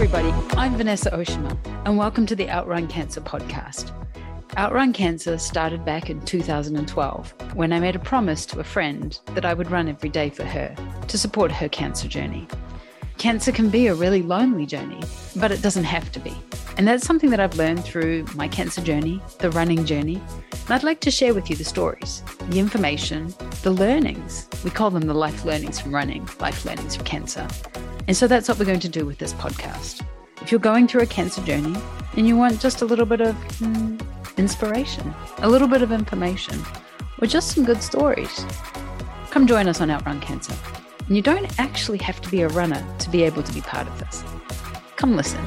everybody. I'm Vanessa Oshima, and welcome to the Outrun Cancer podcast. Outrun Cancer started back in 2012 when I made a promise to a friend that I would run every day for her to support her cancer journey. Cancer can be a really lonely journey, but it doesn't have to be. And that's something that I've learned through my cancer journey, the running journey. And I'd like to share with you the stories, the information, the learnings. We call them the life learnings from running, life learnings from cancer. And so that's what we're going to do with this podcast. If you're going through a cancer journey and you want just a little bit of mm, inspiration, a little bit of information, or just some good stories, come join us on Outrun Cancer. And you don't actually have to be a runner to be able to be part of this. Come listen.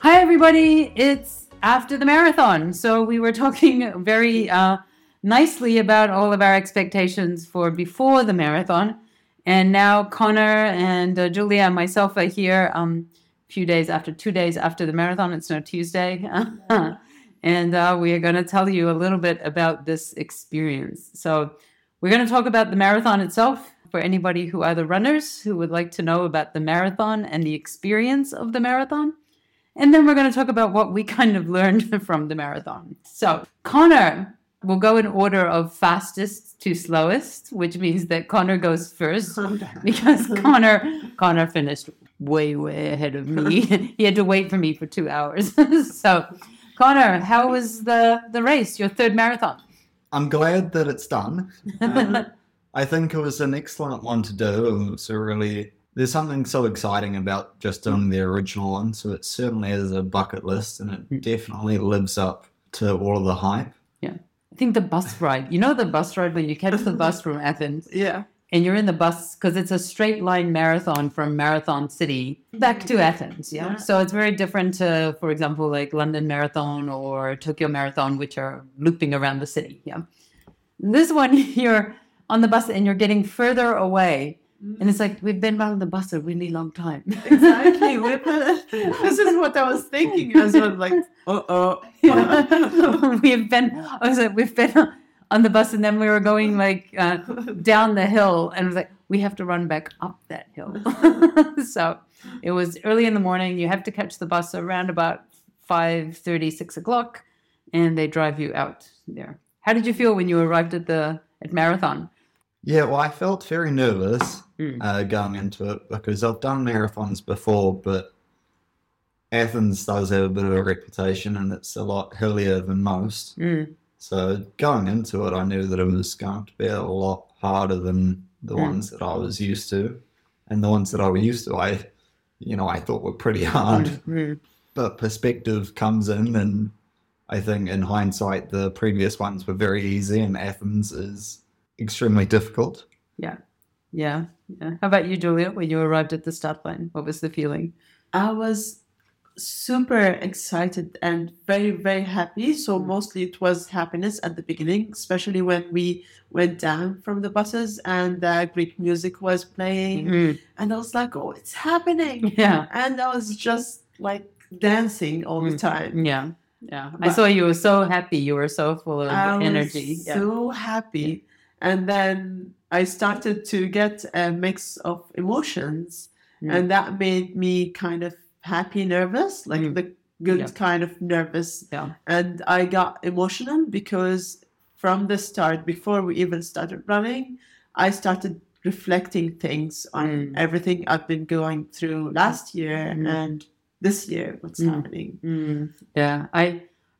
Hi, everybody. It's after the marathon. So we were talking very uh, nicely about all of our expectations for before the marathon. And now Connor and uh, Julia and myself are here um, a few days after, two days after the marathon. It's now Tuesday. and uh, we are going to tell you a little bit about this experience. So we're going to talk about the marathon itself for anybody who are the runners who would like to know about the marathon and the experience of the marathon. And then we're going to talk about what we kind of learned from the marathon. So, Connor, we'll go in order of fastest to slowest, which means that Connor goes first because Connor Connor finished way way ahead of me. he had to wait for me for 2 hours. so, Connor, how was the the race, your third marathon? I'm glad that it's done. Um, I think it was an excellent one to do. It's a really there's something so exciting about just doing the original one. So it certainly is a bucket list, and it definitely lives up to all of the hype. Yeah, I think the bus ride. You know the bus ride when you catch the bus from Athens. Yeah. And you're in the bus because it's a straight line marathon from Marathon City back to mm-hmm. Athens. Yeah? Yeah. So it's very different to, for example, like London Marathon or Tokyo Marathon, which are looping around the city. Yeah. This one, you're on the bus and you're getting further away. And it's like, we've been on the bus a really long time. Exactly. This is what I was thinking as well. Like, uh oh. we've been, I was like, we've been on the bus and then we were going like uh, down the hill and it was like, we have to run back up that hill. so it was early in the morning. You have to catch the bus around about 5 6 o'clock and they drive you out there. How did you feel when you arrived at the at marathon? Yeah, well, I felt very nervous Mm. uh, going into it because I've done marathons before, but Athens does have a bit of a reputation and it's a lot hillier than most. Mm. So going into it, I knew that it was going to be a lot harder than the Mm. ones that I was used to, and the ones that I was used to, I, you know, I thought were pretty hard. Mm. But perspective comes in, and I think in hindsight, the previous ones were very easy, and Athens is extremely difficult. Yeah. Yeah. Yeah. How about you, Julia, when you arrived at the start line? What was the feeling? I was super excited and very, very happy. So, mostly it was happiness at the beginning, especially when we went down from the buses and the Greek music was playing. Mm. And I was like, oh, it's happening. Yeah. And I was just like dancing all the Mm. time. Yeah. Yeah. I saw you were so happy. You were so full of I was energy. Yeah. so happy. And then I started to get a mix of emotions, Mm. and that made me kind of happy, nervous, like Mm. the good Yeah. kind of nervous. Yeah. And I got emotional because from the start, before we even started running, I started reflecting things on Mm. everything I've been going through last year Mm. and this year, what's Mm. happening. Mm, yeah, I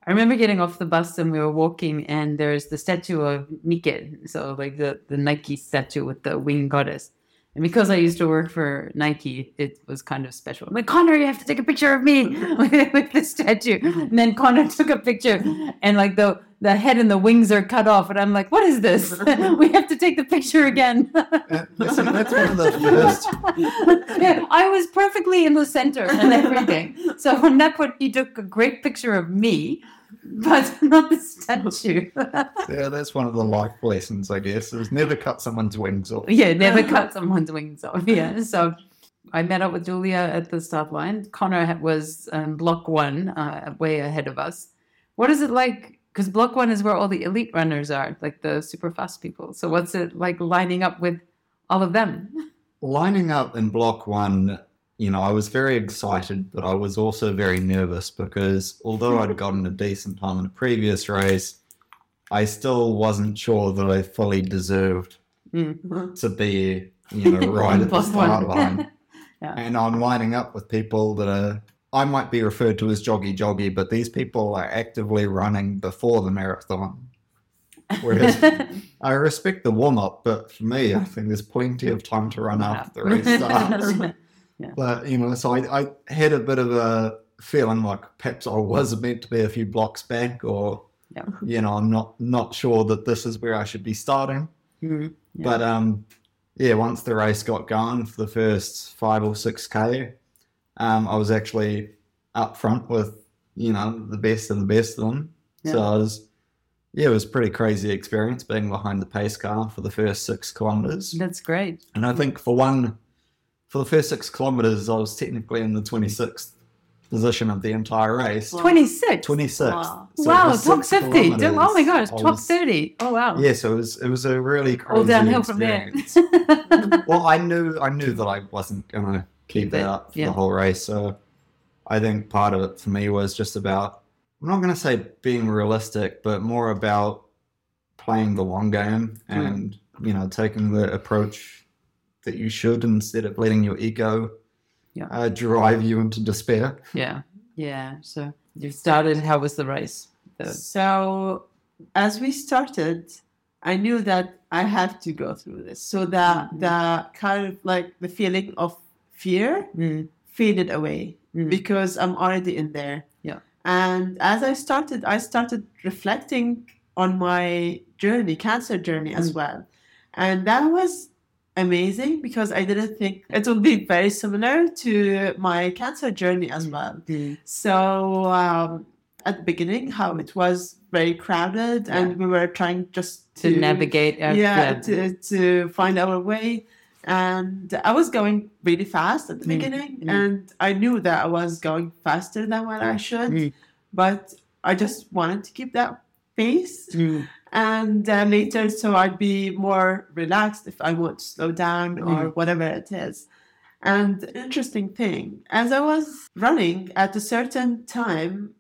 I remember getting off the bus and we were walking, and there's the statue of Nike, so like the the Nike statue with the winged goddess. And because I used to work for Nike, it was kind of special. I'm like, Connor, you have to take a picture of me with, with the statue. And then Connor took a picture, and like the the head and the wings are cut off, and I'm like, what is this? we have to take the picture again. Uh, That's, that's one of the first. yeah, I was perfectly in the center and everything. So on that point, he took a great picture of me, but not the statue. Yeah, that's one of the life lessons, I guess. Is never cut someone's wings off. yeah, never cut someone's wings off. Yeah, so I met up with Julia at the start line. Connor was um, block one, uh, way ahead of us. What is it like? Because block one is where all the elite runners are, like the super fast people. So what's it like lining up with all of them? lining up in block one, you know, I was very excited, but I was also very nervous because although I'd gotten a decent time in a previous race, I still wasn't sure that I fully deserved Mm. to be, you know, right at the start line. Yeah. And I'm lining up with people that are, I might be referred to as joggy joggy, but these people are actively running before the marathon. Whereas I respect the warm up, but for me, I think there's plenty of time to run after the race starts. But you know, so I, I had a bit of a feeling like perhaps I was meant to be a few blocks back, or Yeah. you know, I'm not not sure that this is where I should be starting. Mm, yeah. But um, yeah, once the race got going for the first five or six k, um, I was actually up front with you know the best of the best of them. So Yeah. I was. Yeah, it was a pretty crazy experience being behind the pace car for the first six kilometers. That's great. And I think for one, for the first six kilometers, I was technically in the 26th position of the entire race. 26? 26. Wow. So wow, top 50. Oh my gosh, top 30. Oh wow. Yeah, so it was it was a really crazy All downhill from there. well, I knew I knew that I wasn't gonna keep Keep that it, up for yeah. the whole race. So I think part of it for me was just about I'm not gonna say being realistic, but more about playing the long game Mm. and you know taking the approach that you should instead of letting your ego Yeah. uh, drive you into despair. yeah. Yeah. So you started, how was the race? The- So, as we started, I knew that I have to go through this. So the Mhm. the kind of like the feeling of fear Mm, faded away mm, because I'm already in there. Yeah. And as I started, I started reflecting on my journey, cancer journey as Mm. well. And that was amazing because I didn't think it would be very similar to my cancer journey as well. mm, So um, at the beginning, how it was very crowded, and we were trying just to to, navigate. uh, yeah, the- to to find our way. And I was going really fast at the Mm, beginning, mm. and I knew that I was going faster than what I should, but I just wanted to keep that pace. And uh, later, so I'd be more relaxed if I would slow down or Mm. whatever it is. And interesting thing, as I was running at a certain time,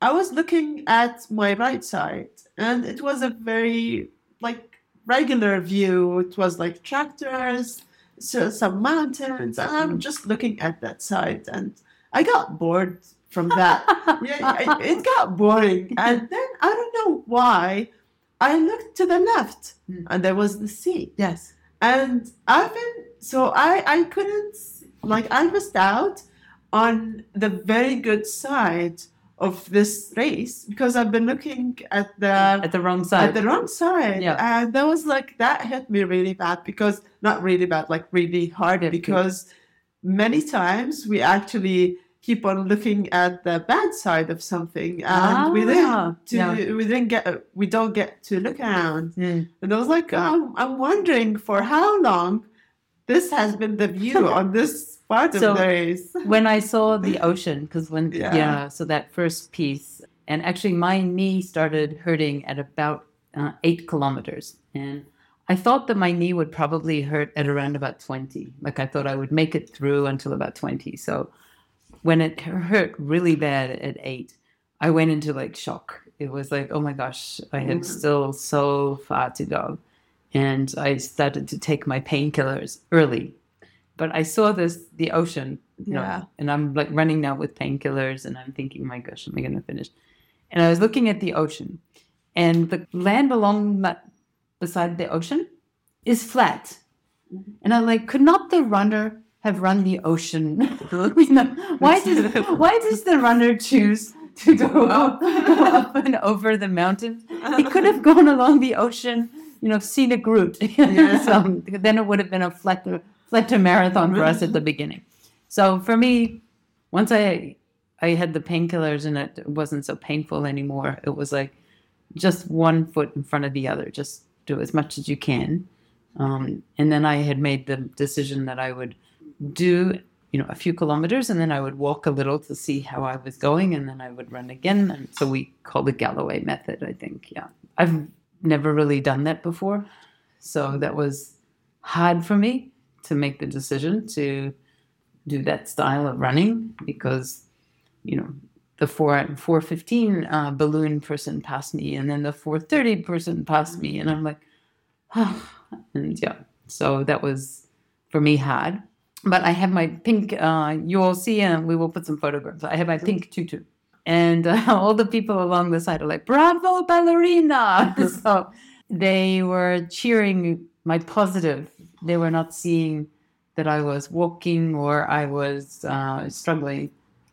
I was looking at my right side, and it was a very like regular view. It was like tractors, so some mountains, and I'm just looking at that side, and I got bored from that yeah, it got boring. And then I don't know why, I looked to the left Hmm. and there was the sea. yes. And I've been, so I, I couldn't, like, I missed out on the very good side of this race because I've been looking at the At the wrong side. at the wrong side. Yeah. And that was like, that hit me really bad because, not really bad, like really hard Yeah, because many times we actually keep on looking at the bad side of something and we Ah, didn't to, yeah. we didn't get we don't get to look around Mm. and I was like um, I'm wondering for how long this has been the view on this part So- of the race when I saw the ocean, because when yeah. Yeah. so that first piece, and actually my knee started hurting at about uh, eight kilometers, and I thought that my knee would probably hurt at around about twenty. Like I thought I would make it through until about twenty. So when it hurt really bad at eight, I went into like shock. It was like, oh my gosh, I had Mhm. still so far to go. And I started to take my painkillers early. But I saw this, the ocean, you know, Yeah. and I'm like running now with painkillers and I'm thinking, my gosh, am I going to finish? And I was looking at the ocean and the land along that, beside the ocean is flat. Mhm. And I'm like, could not the runner have run the ocean? You know, why does why does the runner choose to go up, go up and over the mountain? He could have gone along the ocean, you know, scenic route. Yeah. so then it would have been a flatter, flatter marathon for us at the beginning. So for me, once I I had the painkillers and it wasn't so painful anymore, it was like just one foot in front of the other. Just do as much as you can. Um, and then I had made the decision that I would do, you know, a few kilometers and then I would walk a little to see how I was going and then I would run again. And so we call the Galloway method, I think. Yeah. I've never really done that before. So that was hard for me to make the decision to do that style of running because, you know, the four four fifteen uh, balloon person passed me, and then the four thirty person passed me, and I'm like, oh. and yeah, so that was for me hard. But I have my pink. Uh, you'll see, and we will put some photographs. I have my pink tutu, and uh, all the people along the side are like, "Bravo, ballerina!" so they were cheering my positive. They were not seeing that I was walking or I was uh, struggling.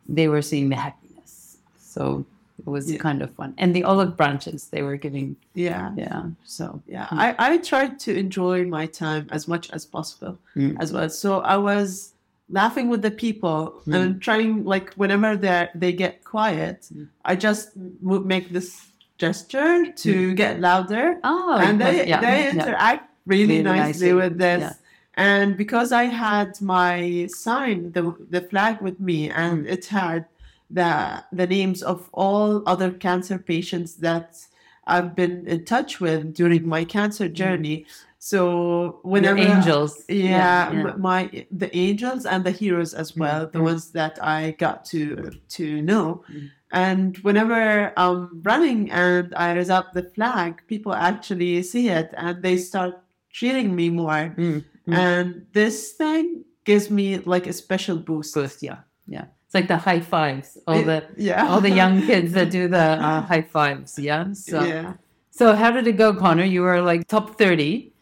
They were seeing the happiness. So was Yeah. kind of fun. And the olive branches they were giving. Yeah. Yeah. So Yeah, I, I tried to enjoy my time as much as possible Mm. as well. So I was laughing with the people Mm. and trying like whenever they they get quiet, Mm. I just would make this gesture to get louder, oh, and they yeah, they yeah. interact really, Really nicely, nicely, with this. yeah. And because I had my sign, the the flag with me, and Mm. it had the the names of all other cancer patients that I've been in touch with during my cancer journey. So Mm. Whenever angels. yeah, yeah. m- my the angels and the heroes as well, the mm. ones that I got to to know. Mm. And whenever I'm running and I raise up the flag, people actually see it and they start cheering me more. Mm, mm. And this thing gives me like a special boost. Boost, yeah. Yeah. It's like the high fives. All It- the yeah, all the young kids that do the uh, high fives. Yeah. So yeah. So how did it go, Connor? You were like top thirty.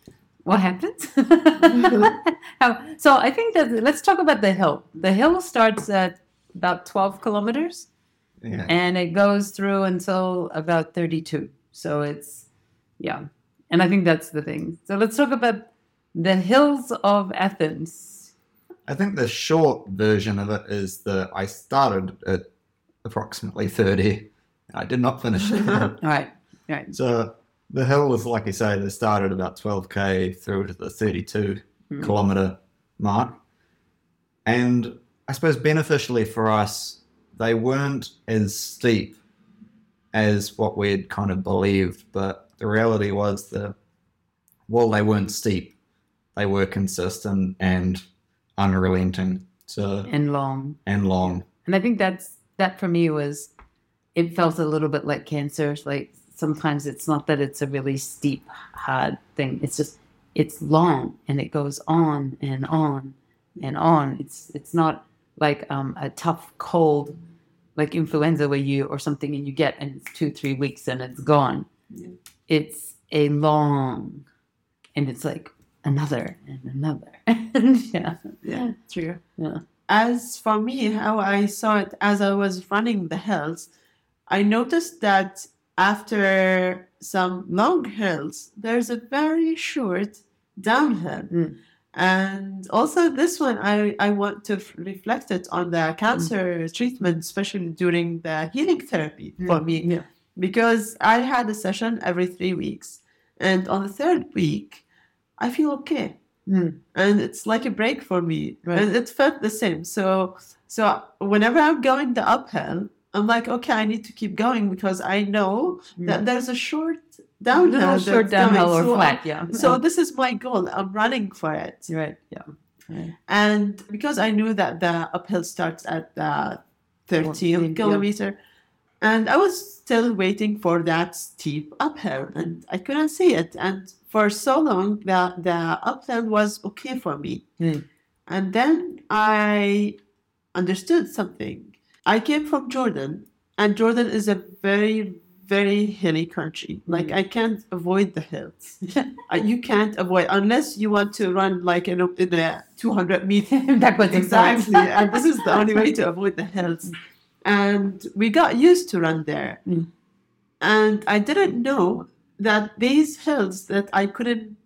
What happened? how, so I think that let's talk about the hill. The hill starts at about twelve kilometers, Yeah. and it goes through until about thirty-two. So it's yeah, and I think that's the thing. So let's talk about the hills of Athens. I think the short version of it is that I started at approximately 30. I did not finish right, right. so the hill was, like you say, they started about 12k through to the 32 Mm. kilometer mark. And I suppose beneficially for us, they weren't as steep as what we'd kind of believed. But the reality was that while they weren't steep, they were consistent and unrelenting. So And long. and long. And I think that's that for me was it felt a little bit like cancer. Like sometimes it's not that it's a really steep, hard thing. It's just it's long and it goes on and on and on. It's it's not like um, a tough cold like influenza where you or something and you get and it's two, three weeks and it's gone. Yeah. It's a long and it's like another and another. yeah. Yeah, true. Yeah. As for me, how I saw it as I was running the hills, I noticed that after some long hills, there's a very short downhill. Mm. And also, this one, I, I want to f- reflect it on the cancer treatment, especially during the healing therapy for me Yeah. because I had a session every three weeks. And on the third week, I feel okay. Mm. And it's like a break for me. Right. And it felt the same. So so whenever I'm going the uphill, I'm like, okay, I need to keep going because I know that there's a short downhill. Short downhill or So- flat, yeah. So this is my goal. I'm running for it. right, yeah. And because I knew that the uphill starts at the 13 Fourteen, kilometer, and I was still waiting for that steep uphill, and I couldn't see it. And for so long, that the upland was okay for me. Hmm. And then I understood something. I came from Jordan, and Jordan is a very, very hilly country. Like, Mm. I can't avoid the hills. Uh, you can't avoid unless you want to run like in a, in a 200 meter that was exactly and this is the only way to avoid the hills and we got used to run there Mm. and i didn't know that these hills that i couldn't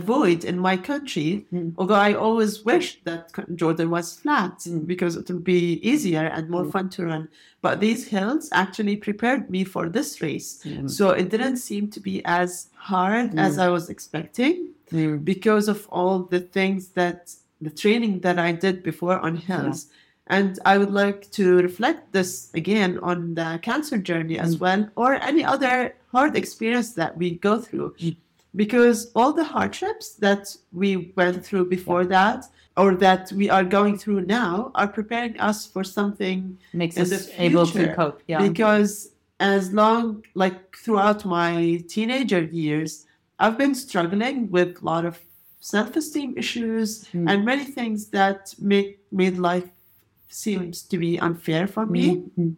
avoid in my country Mm. although i always wished that jordan was flat Mm. because it would be easier and more Mm. fun to run but these hills actually prepared me for this race Mm. so it didn't seem to be as hard as Mm. i was expecting Mm. because of all the things that the training that I did before on hills. And I would like to reflect this again on the cancer journey as Mm. well, or any other hard experience that we go through. because all the hardships that we went through before that or that we are going through now are preparing us for something Makes us able to cope. Yeah. because as long like throughout my teenager years i've been struggling with a lot of self-esteem issues Mm. and many things that make made life seems to be unfair for me Mhm.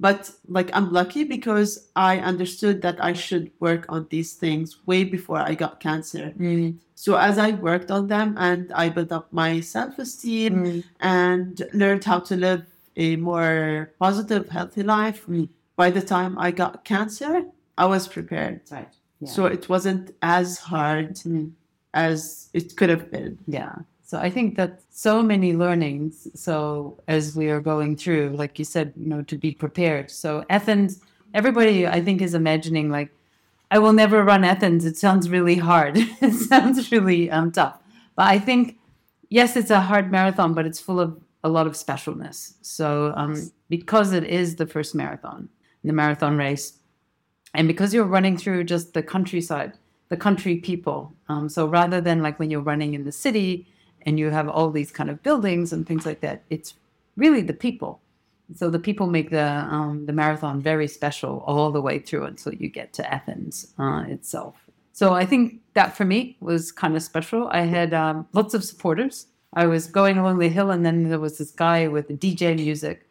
but like i'm lucky because i understood that i should work on these things way before i got cancer Mm. so as i worked on them and i built up my self-esteem Mm. and learned how to live a more positive healthy life Mm. by the time i got cancer i was prepared Right. Yeah. so it wasn't as hard Mm. as it could have been Yeah. So I think that so many learnings. So as we are going through, like you said, you know, to be prepared. So Athens, everybody I think is imagining like, I will never run Athens. It sounds really hard. it sounds really um, tough. But I think, yes, it's a hard marathon, but it's full of a lot of specialness. So um, because it is the first marathon, the marathon race, and because you're running through just the countryside, the country people. Um, so rather than like when you're running in the city and you have all these kind of buildings and things like that, it's really the people. So the people make the um, the marathon very special all the way through until you get to Athens uh, itself. So I think that for me was kind of special. I had um, lots of supporters. I was going along the hill, and then there was this guy with DJ music,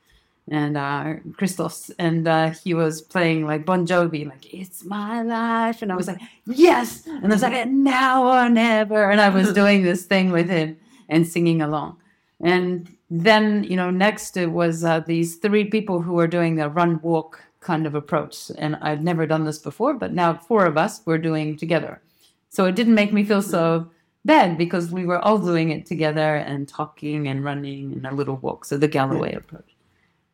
and uh, Christos, and uh, he was playing like Bon Jovi, like "It's My Life," and I was like, "Yes!" And I was like, "Now or never," and I was doing this thing with him and singing along. And then, you know, next it was uh, these three people who were doing the run walk kind of approach, and I'd never done this before, but now four of us were doing together. So it didn't make me feel so bad because we were all doing it together and talking and running and a little walk. So the Galloway approach.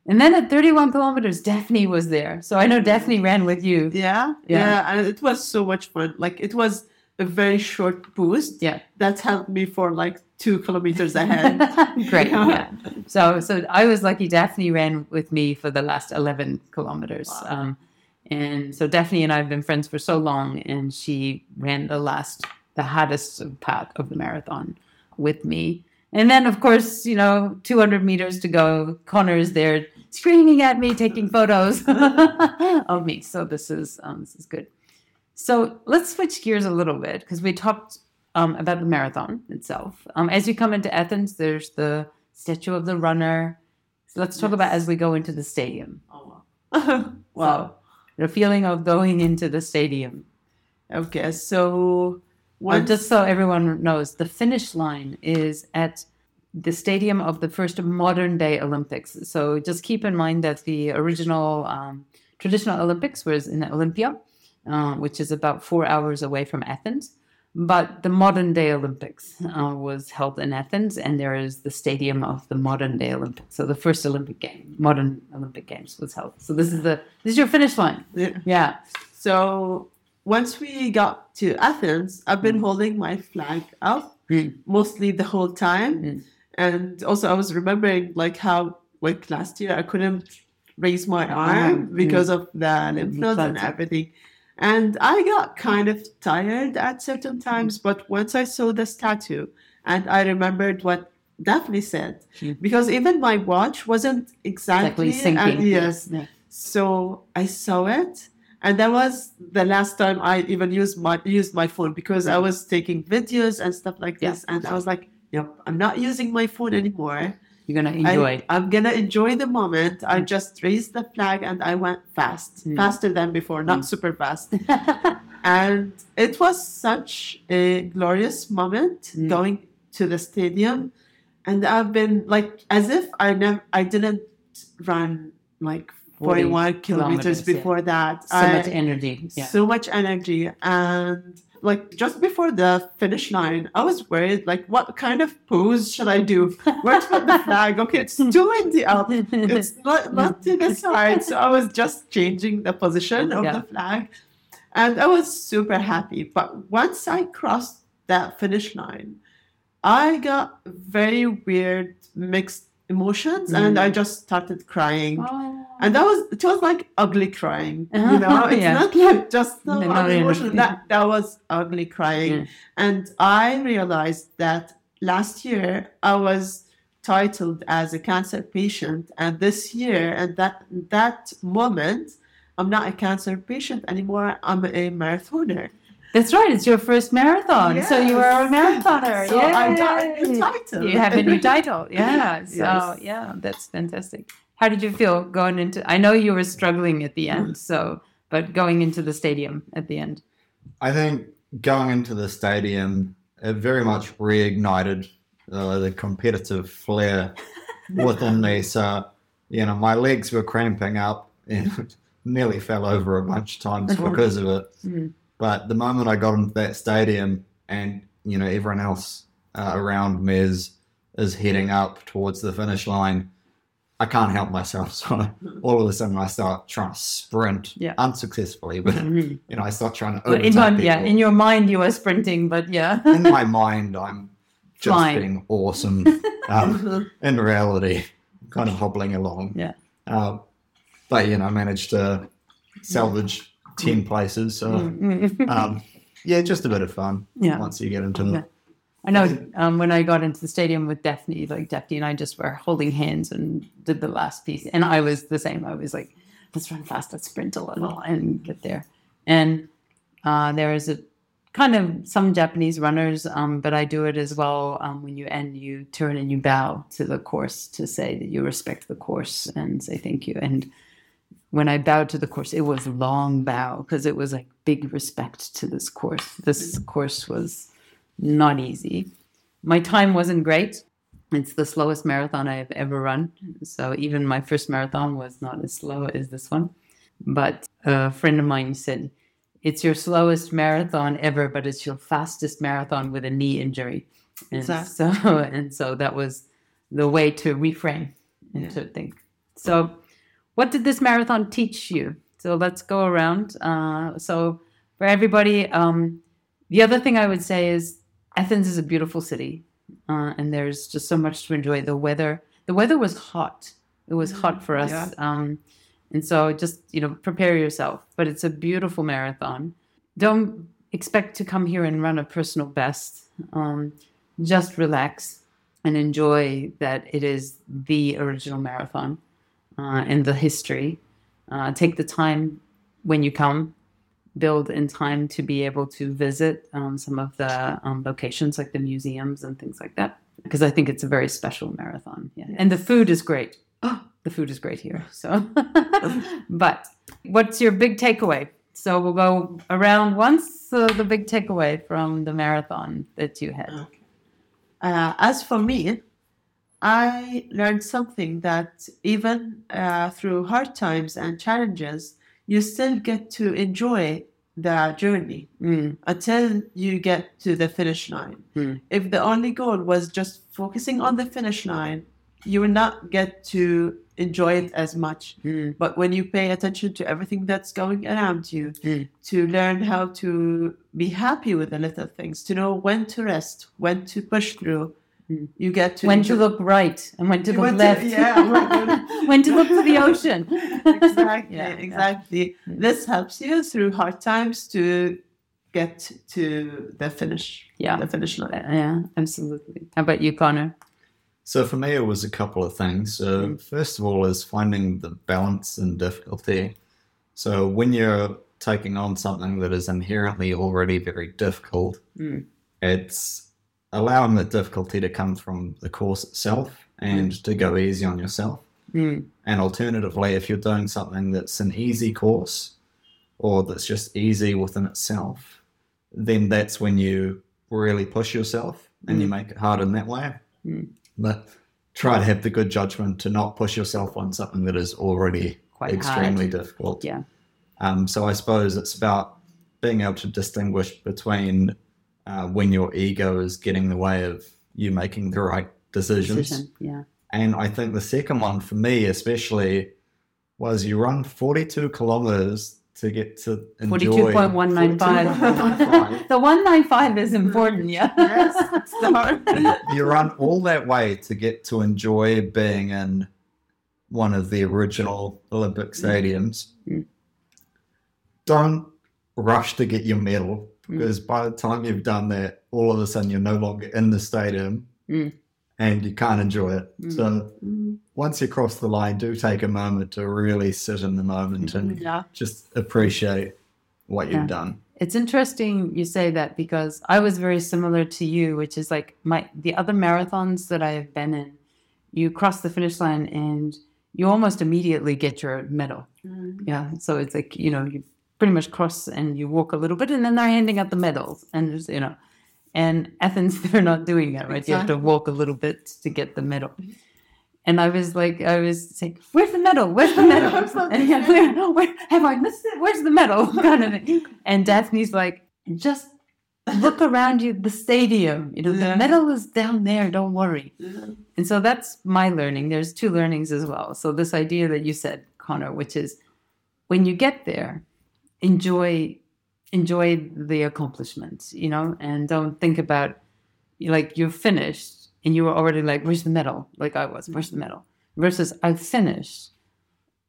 And then at 31 kilometers, Daphne was there. So I know Daphne ran with you. yeah Yeah. yeah and it was so much fun like it was a very short boost Yeah. that helped me for like two kilometers ahead Great. Yeah. Yeah. So so I was lucky. Daphne ran with me for the last 11 kilometers. Wow. Um, and so Daphne and I have been friends for so long, and she ran the last, the hardest part of the marathon with me. And then, of course, you know, 200 meters to go. Connor is there screaming at me, taking photos of me. So this is um, this is good. So let's switch gears a little bit because we talked um, about the marathon itself. Um, as you come into Athens, there's the statue of the runner. So let's talk about as we go into the stadium. oh, wow. wow So, the feeling of going into the stadium. okay so Well, just so everyone knows, the finish line is at the stadium of the first modern day Olympics. So just keep in mind that the original um, traditional Olympics was in Olympia, uh, which is about four hours away from Athens. But the modern day Olympics uh, was held in Athens, and there is the stadium of the modern day Olympics. So the first Olympic game, modern Olympic Games, was held. So this is the this is your finish line. Yeah. Yeah. So once we got to Athens, I've been holding my flag up Mm. mostly the whole time. Mm. And also I was remembering like how like last year I couldn't raise my arm Mm. because of the lymph nodes and everything. And I got kind of tired at certain times, but once I saw the statue and I remembered what Daphne said, Mm. because even my watch wasn't exactly, Exactly and syncing. yes, Yeah. so I saw it, and that was the last time I even used my used my phone because I was taking videos and stuff like Yeah. this, and I was like, "Yep, I'm not using my phone anymore. You're gonna I- enjoy. I'm gonna enjoy the moment. I just raised the flag and I went fast, Mm. faster than before, not Mm. super fast, and it was such a glorious moment Mm. going to the stadium, and I've been like as if I never, I didn't run like 40 41 kilometers kilometers, yeah. before that. so I- much energy. Yeah. so much energy and like just before the finish line i was worried like what kind of pose should i do where to put the flag okay it's too windy out it's not, not to the side so i was just changing the position of Yeah. the flag and i was super happy but once i crossed that finish line i got very weird mixed emotions, Mm. and I just started crying. Oh. And that was it was like ugly crying, Uh-huh. you know. It's Yeah. not like just no, no. emotion. That that was ugly crying, Yeah. and I realized that last year I was titled as a cancer patient, and this year and that that moment I'm not a cancer patient anymore. I'm a marathoner. That's right. It's your first marathon, so you are a marathoner. So I got a new title. You have a new title. Yeah. So Yes. yeah, that's fantastic. How did you feel going into? I know you were struggling at the end, so but going into the stadium at the end. I think going into the stadium, it very much reignited uh, the competitive flair within me. So, you know, my legs were cramping up and nearly fell over a bunch of times because of it. Mm. But the moment I got into that stadium and, you know, everyone else uh, around me is, is heading up towards the finish line, I can't help myself. So all of a sudden I start trying to sprint Yeah. unsuccessfully, but, Mhm. you know, I start trying to But in one, yeah, in your mind you are sprinting, but yeah. in my mind, I'm just Flying. being awesome. Um, in reality, kind of hobbling along. Yeah. Uh, but you know, I managed to salvage ten places. So Mm. um, yeah, just a bit of fun. Yeah. Once you get into it. I know um, when I got into the stadium with Daphne, like Daphne and I just were holding hands and did the last piece. And I was the same. I was like, let's run fast, let's sprint a little and get there. And uh, there is a kind of some Japanese runners, um, but I do it as well. Um, when you end, you turn and you bow to the course to say that you respect the course and say thank you. And when I bowed to the course, it was a long bow because it was like big respect to this course. This course was not easy. My time wasn't great. It's the slowest marathon I have ever run. So even my first marathon was not as slow as this one. But a friend of mine said, It's your slowest marathon ever, but it's your fastest marathon with a knee injury. And Exactly. so and so that was the way to reframe and Yeah. to think. So what did this marathon teach you? So let's go around. Uh, so for everybody, um, the other thing I would say is Athens is a beautiful city, uh, and there's just so much to enjoy. The weather, the weather was hot. It was hot for us, Yeah. um, and so just you know prepare yourself. But it's a beautiful marathon. Don't expect to come here and run a personal best. Um, just relax and enjoy that it is the original marathon uh, and the history. Uh, take the time when you come, build in time to be able to visit um, some of the um, locations like the museums and things like that. Because I think it's a very special marathon. Yeah. And the food is great. Oh. The food is great here. So, but what's your big takeaway? So we'll go around once. So the big takeaway from the marathon that you had. Uh, as for me, I learned something that even uh, through hard times and challenges, you still get to enjoy the journey Mm, until you get to the finish line. Hmm. If the only goal was just focusing on the finish line, you will not get to enjoy it as much. mm, But when you pay attention to everything that's going around you, Mm. to learn how to be happy with the little things, to know when to rest, when to push through, Mm. You get to when to look right and when to You look went to- left. yeah, when- when to look for the ocean. exactly, Yeah, yeah. exactly. Mm. This helps you through hard times to get to the finish, Yeah. the finish line. Yeah, absolutely. How about you, Connor? So for me, it was a couple of things. So first of all, is finding the balance and difficulty. So when you're taking on something that is inherently already very difficult, Mm. it's allowing the difficulty to come from the course itself and to go easy on yourself. Mm. And alternatively, if you're doing something that's an easy course or that's just easy within itself, then that's when you really push yourself and you make it hard in that way. Mm. But try to have the good judgment to not push yourself on something that is already Quite extremely hard. difficult. Yeah. Um, so I suppose it's about being able to distinguish between uh, when your ego is getting in the way of you making the right decisions. Decision. Yeah. And I think the second one for me, especially, was you run 42 kilometers to get to enjoy. Forty-two point one nine five. 42.195. The one nine five is important, yeah. yes, it's the hard. you run all that way to get to enjoy being in one of the original Olympic stadiums. Mm. Don't rush to get your medal Mm. because by the time you've done that, all of a sudden you're no longer in the stadium Mm. and you can't enjoy it. Mm. So Mm, once you cross the line, do take a moment to really sit in the moment and Yeah. just appreciate what you've Yeah. done. It's interesting you say that because I was very similar to you, which is like my the other marathons that I have been in, you cross the finish line and you almost immediately get your medal. mm, Yeah. So it's like, you know, you pretty much cross and you walk a little bit and then they're handing out the medals and just, you know. And Athens, they're not doing that, right? You have to walk a little bit to get the medal. And I was like, I was saying, "Where's the medal? Where's the medal?" and yeah, where, where have I missed it? Where's the medal? kind of thing. And Daphne's like, "Just look around you, the stadium. You know, Yeah. the medal is down there. Don't worry." yeah. And so that's my learning. There's two learnings as well. So this idea that you said, Connor, which is when you get there, enjoy enjoy the accomplishments, you know, and don't think about like you're finished and you were already like, where's the medal? Like I was, where's the medal? Versus I've finished.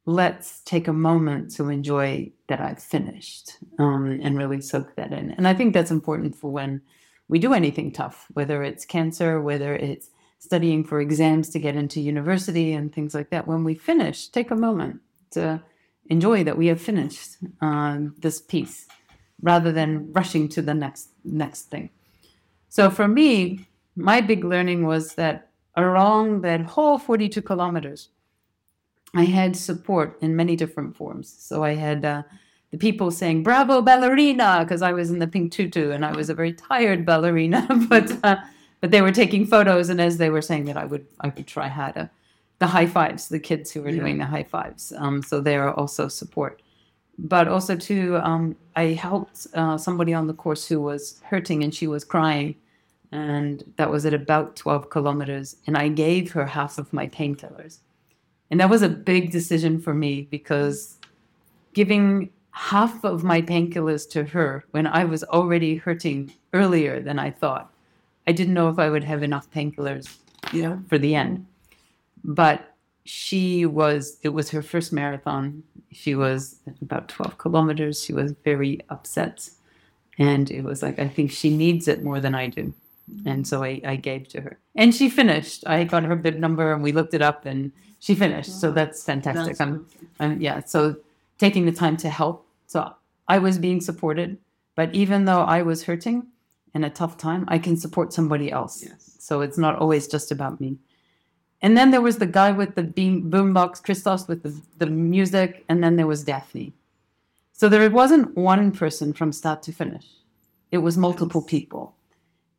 Let's take a moment to enjoy that I've finished um, and really soak that in. And I think that's important for when we do anything tough, whether it's cancer, whether it's studying for exams to get into university and things like that. When we finish, take a moment to enjoy that we have finished um, this piece rather than rushing to the next next thing. So for me, my big learning was that along that whole 42 kilometers, I had support in many different forms. So I had uh, the people saying "Bravo, ballerina!" because I was in the pink tutu and I was a very tired ballerina, but uh, but they were taking photos, and as they were saying that, I would I would try harder. The high fives, the kids who were Yeah. doing the high fives, um, so they are also support. But also too, um, I helped uh, somebody on the course who was hurting and she was crying, and that was at about twelve kilometers, and I gave her half of my painkillers, and that was a big decision for me because giving half of my painkillers to her when I was already hurting earlier than I thought. I didn't know if I would have enough painkillers for the end. But she was, it was her first marathon. She was about 12 kilometers. She was very upset. And it was like, I think she needs it more than I do. And so I, I gave to her. And she finished. I got her bib number and we looked it up and she finished. So that's fantastic. That's I'm, um, yeah, so taking the time to help. So I was being supported, but even though I was hurting in a tough time, I can support somebody else. Yes. So it's not always just about me. And then there was the guy with the beam, boombox, Christos with the, the music, and then there was Daphne. So there wasn't one person from start to finish. It was multiple people.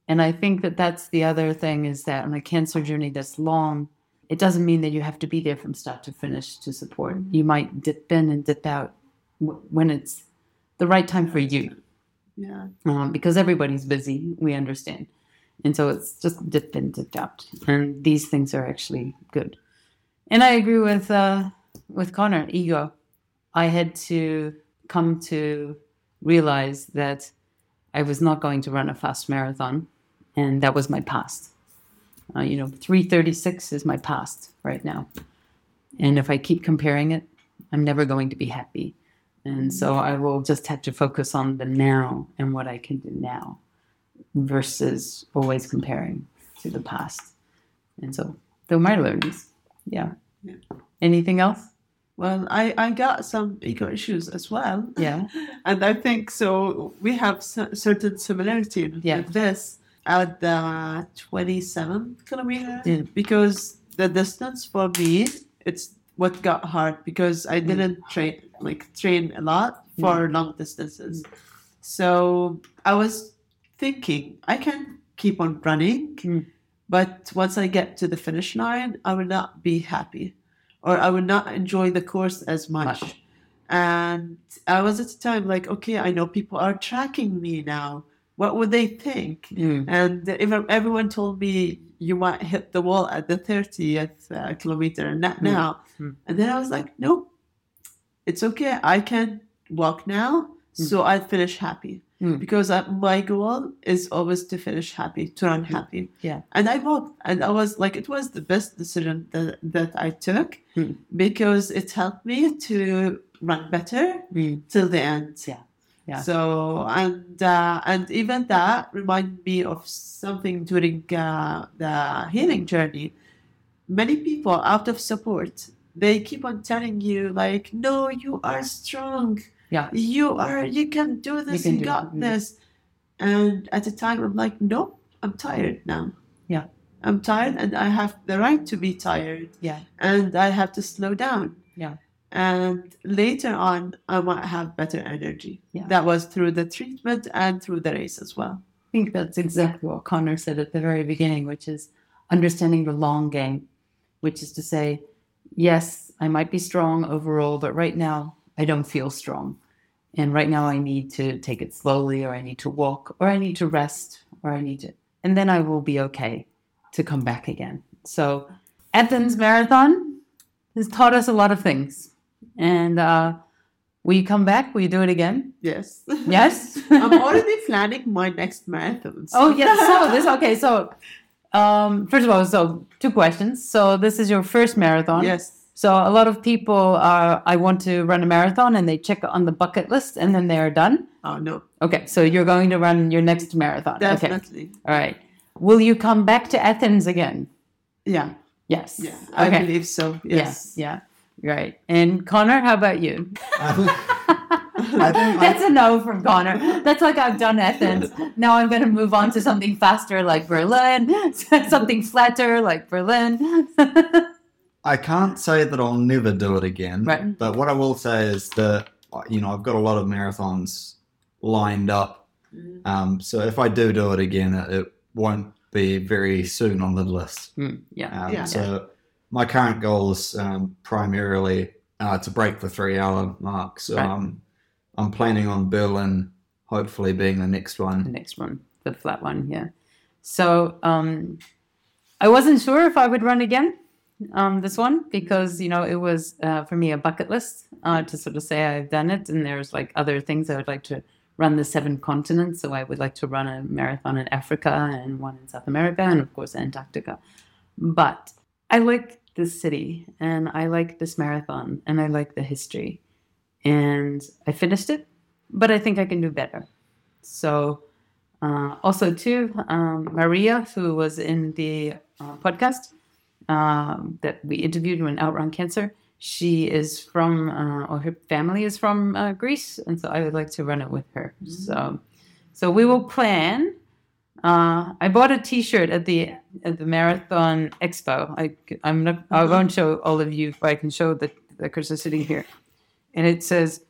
And I think that that's the other thing is that on a cancer journey that's long, it doesn't mean that you have to be there from start to finish to support. You might dip in and dip out w- when it's the right time for you, Yeah. um, because everybody's busy. We understand, and so it's just dip in, dip out, and these things are actually good. And I agree with uh, with Connor. Ego, I had to come to realize that I was not going to run a fast marathon, and that was my past. Uh, you know, 336 is my past right now. And if I keep comparing it, I'm never going to be happy. And so I will just have to focus on the now and what I can do now versus always comparing to the past. And so they're my learnings. Yeah. Yeah. Anything else? Well, I, I got some ego issues as well. Yeah. And I think so. We have cer- certain similarity Yeah. with this at the 27 kilometer Yeah. because the distance for me it's what got hard because I mm. didn't train like train a lot for mm. long distances. So I was thinking I can keep on running, Mm. but once I get to the finish line, I will not be happy or I will not enjoy the course as much. Much. And I was at the time like, okay, I know people are tracking me now. What would they think? Mm. And even everyone told me you might hit the wall at the 30th uh, kilometer and not Mm. now. Mm. And then I was like, nope, it's okay. I can walk now, so I finish happy. Mm. Because I, my goal is always to finish happy, to run happy. Yeah. And I walked, and I was like, it was the best decision that, that I took Mm. because it helped me to run better till the end. Yeah. Yeah. So and uh, and even that reminded me of something during uh, the healing journey. Many people out of support, they keep on telling you like, "No, you are strong. Yeah. You are. You can do this. You, can do it. got Mm. this." And at the time, I'm like, "No, I'm tired now. Yeah. I'm tired, and I have the right to be tired, Yeah. and I have to slow down." Yeah. and later on i might have better energy Yeah. that was through the treatment and through the race as well I think that's exactly what Connor said at the very beginning, which is understanding the long game, which is to say, yes, I might be strong overall, but right now I don't feel strong. And right now I need to take it slowly, or I need to walk, or I need to rest, or I need to, and then I will be okay to come back again. So, Athens Marathon has taught us a lot of things. And uh, will you come back? Will you do it again? yes Yes. i'm already planning my next marathons Oh yes. So this okay. So um, first of all, so two questions. So this is your first marathon. yes So a lot of people are I want to run a marathon and they check it on the bucket list and then they're done. oh no Okay. So you're going to run your next marathon. Okay. definitely All right. Will you come back to Athens again? yeah Yes. yeah i Okay. believe so yes Yeah. Yeah. Right. And Connor, how about you? I think That's a no from Connor. That's like I've done Athens. Now I'm going to move on to something faster like Berlin, something flatter like Berlin. I can't say that I'll never do it again. Right. But what I will say is that you know I've got a lot of marathons lined up. Mm. Um, so if I do do it again, it, it won't be very soon on the list. Mm, yeah. Um, Yeah. So my current goal is um, primarily uh, to break the three-hour mark. So Right. um, I'm planning on Berlin, hopefully being the next one. The next one, the flat one. Yeah. So um, I wasn't sure if I would run again. Um, this one because you know it was uh, for me a bucket list uh, to sort of say I've done it, and there's like other things I would like to run the seven continents. So I would like to run a marathon in Africa and one in South America, and of course Antarctica. But I like this city, and I like this marathon, and I like the history, and I finished it, but I think I can do better. So uh, also too, um, Maria, who was in the uh, podcast um, that we interviewed when Outrun Cancer, she is from, uh, or her family is from uh, Greece, and so I would like to run it with her. So, so we will plan. Uh, I bought a T-shirt at the at the Marathon Expo. I I'm not. I won't show all of you, but I can show that because they're sitting here, and it says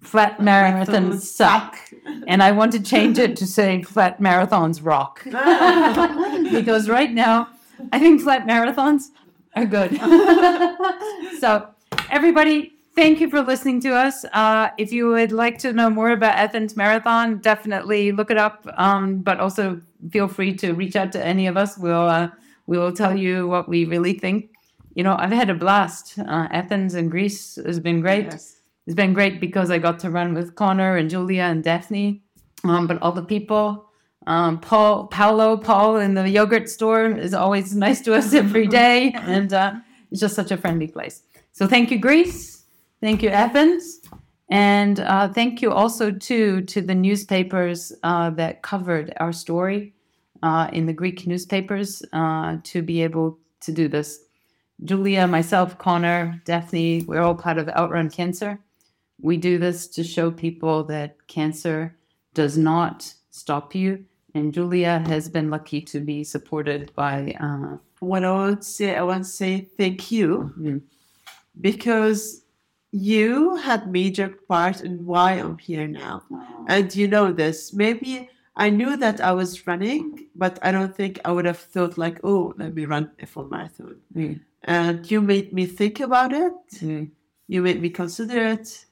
"Flat marathons suck." and I want to change it to say flat marathons rock. because right now, I think flat marathons are good. so, everybody, thank you for listening to us. Uh, if you would like to know more about Athens Marathon, definitely look it up. Um, but also feel free to reach out to any of us. We'll uh, we will tell you what we really think. You know, I've had a blast. Uh, Athens and Greece has been great yes. it's been great because I got to run with Connor and Julia and Daphne, um, but all the people, um, Paul, Paolo, Paul in the yogurt store is always nice to us every day, and uh, it's just such a friendly place. So thank you, Greece. Thank you, Athens. And uh, thank you also too to the newspapers uh, that covered our story uh, in the Greek newspapers uh, to be able to do this. Julia, myself, Connor, Daphne, we're all part of Outrun Cancer. We do this to show people that cancer does not stop you. And Julia has been lucky to be supported by. Uh, What I want to say, I want to say thank you Mm. because you had major part in why I'm here now. And you know this. Maybe I knew that I was running, but I don't think I would have thought like, oh, let me run a full marathon. Mm. And you made me think about it. Mm. You made me consider it.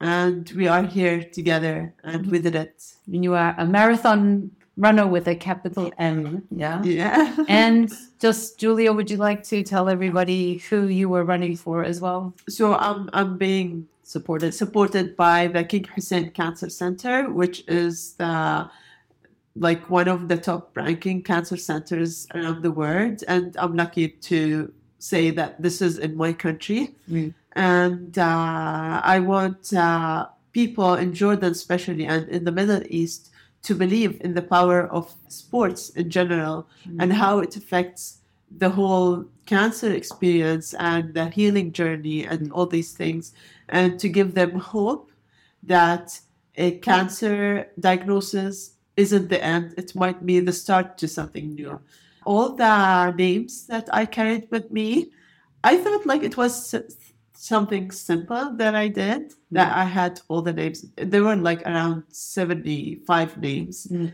And we are here together and we did it. And you are a marathon runner with a capital M. Yeah. Yeah. And just, Julia, would you like to tell everybody who you were running for as well? so I'm I'm being supported. supported by the King Hussein Cancer Center, which is the like one of the top ranking cancer centers around the world. And I'm lucky to say that this is in my country. Mm. And uh, I want uh, people in Jordan, especially, and in the Middle East, to believe in the power of sports in general mm. and how it affects the whole cancer experience and the healing journey and mm. all these things, and to give them hope that a cancer diagnosis isn't the end, it might be the start to something new. All the names that I carried with me, I felt like it was something simple that I did, that I had all the names. There were like around 75 names. Mm.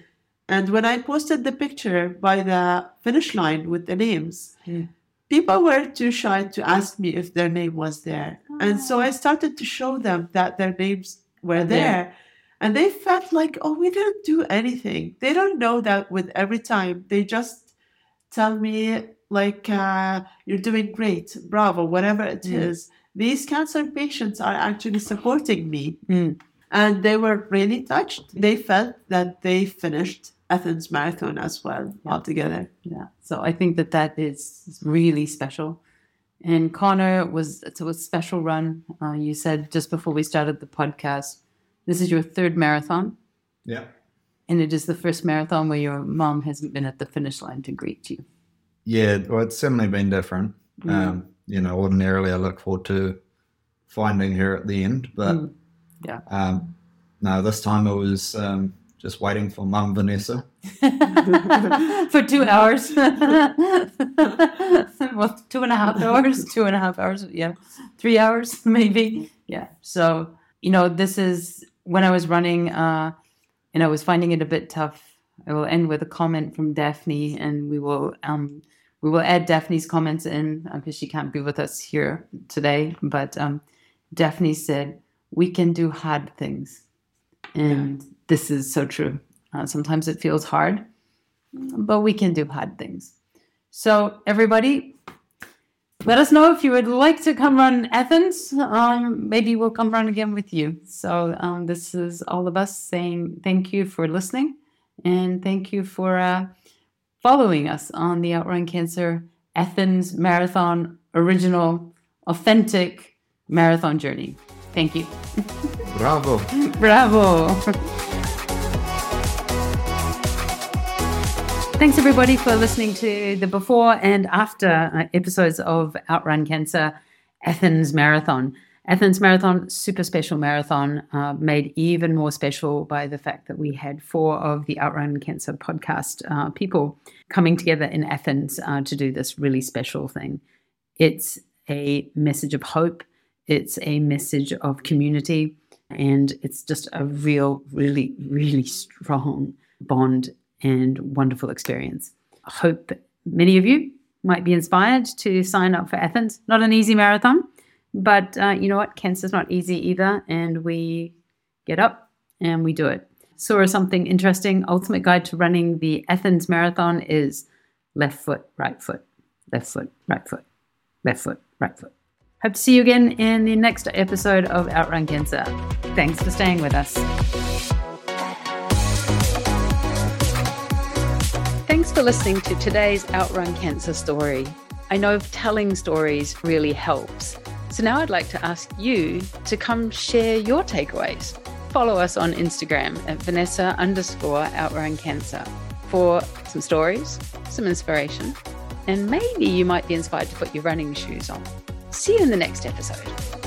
And when I posted the picture by the finish line with the names, Mm. people were too shy to ask me if their name was there. And so I started to show them that their names were there. there. And they felt like, oh, we didn't do anything. They don't know that with every time. They just tell me, like, uh, you're doing great, bravo, whatever it is. These cancer patients are actually supporting me. Mm. And they were really touched. They felt that they finished Athens Marathon as well altogether. Yeah. So I think that that is really special. And Connor was it's a special run. Uh, you said just before we started the podcast, this is your third marathon, Yeah. and it is the first marathon where your mom hasn't been at the finish line to greet you. Yeah, well, it's certainly been different. Mm. Um, you know, ordinarily I look forward to finding her at the end, but Mm. Yeah. um, no, this time I was um, just waiting for Mum Vanessa. For two hours. well, two and a half hours, two and a half hours, yeah, three hours maybe. Yeah. So, you know, this is when I was running, uh, and I was finding it a bit tough. I will end with a comment from Daphne, and we will um, we will add Daphne's comments in because she can't be with us here today. But um, Daphne said, "We can do hard things," and this is so true. Uh, sometimes it feels hard, but we can do hard things. So, everybody, let us know if you would like to come run Athens. Um, maybe we'll come run again with you. So, um, this is all of us saying thank you for listening and thank you for uh, following us on the Outrun Cancer Athens Marathon original, authentic marathon journey. Thank you. Bravo! Bravo. Thanks everybody for listening to the before and after uh, episodes of Outrun Cancer Athens Marathon. Athens Marathon, super special marathon, uh, made even more special by the fact that we had four of the Outrun Cancer podcast uh, people coming together in Athens uh, to do this really special thing. It's a message of hope, it's a message of community, and it's just a real, really, really strong bond and wonderful experience. I hope many of you might be inspired to sign up for Athens. Not an easy marathon, but uh, you know what? Cancer's not easy either, and we get up and we do it. Saw something interesting. Ultimate guide to running the Athens Marathon is left foot, right foot, left foot, right foot, left foot, right foot. Hope to see you again in the next episode of Outrun Cancer. Thanks for staying with us. Thanks for listening to today's Outrun Cancer story. I know telling stories really helps. So now I'd like to ask you to come share your takeaways. Follow us on Instagram at Vanessa underscore Outrun Cancer for some stories, some inspiration, and maybe you might be inspired to put your running shoes on. See you in the next episode.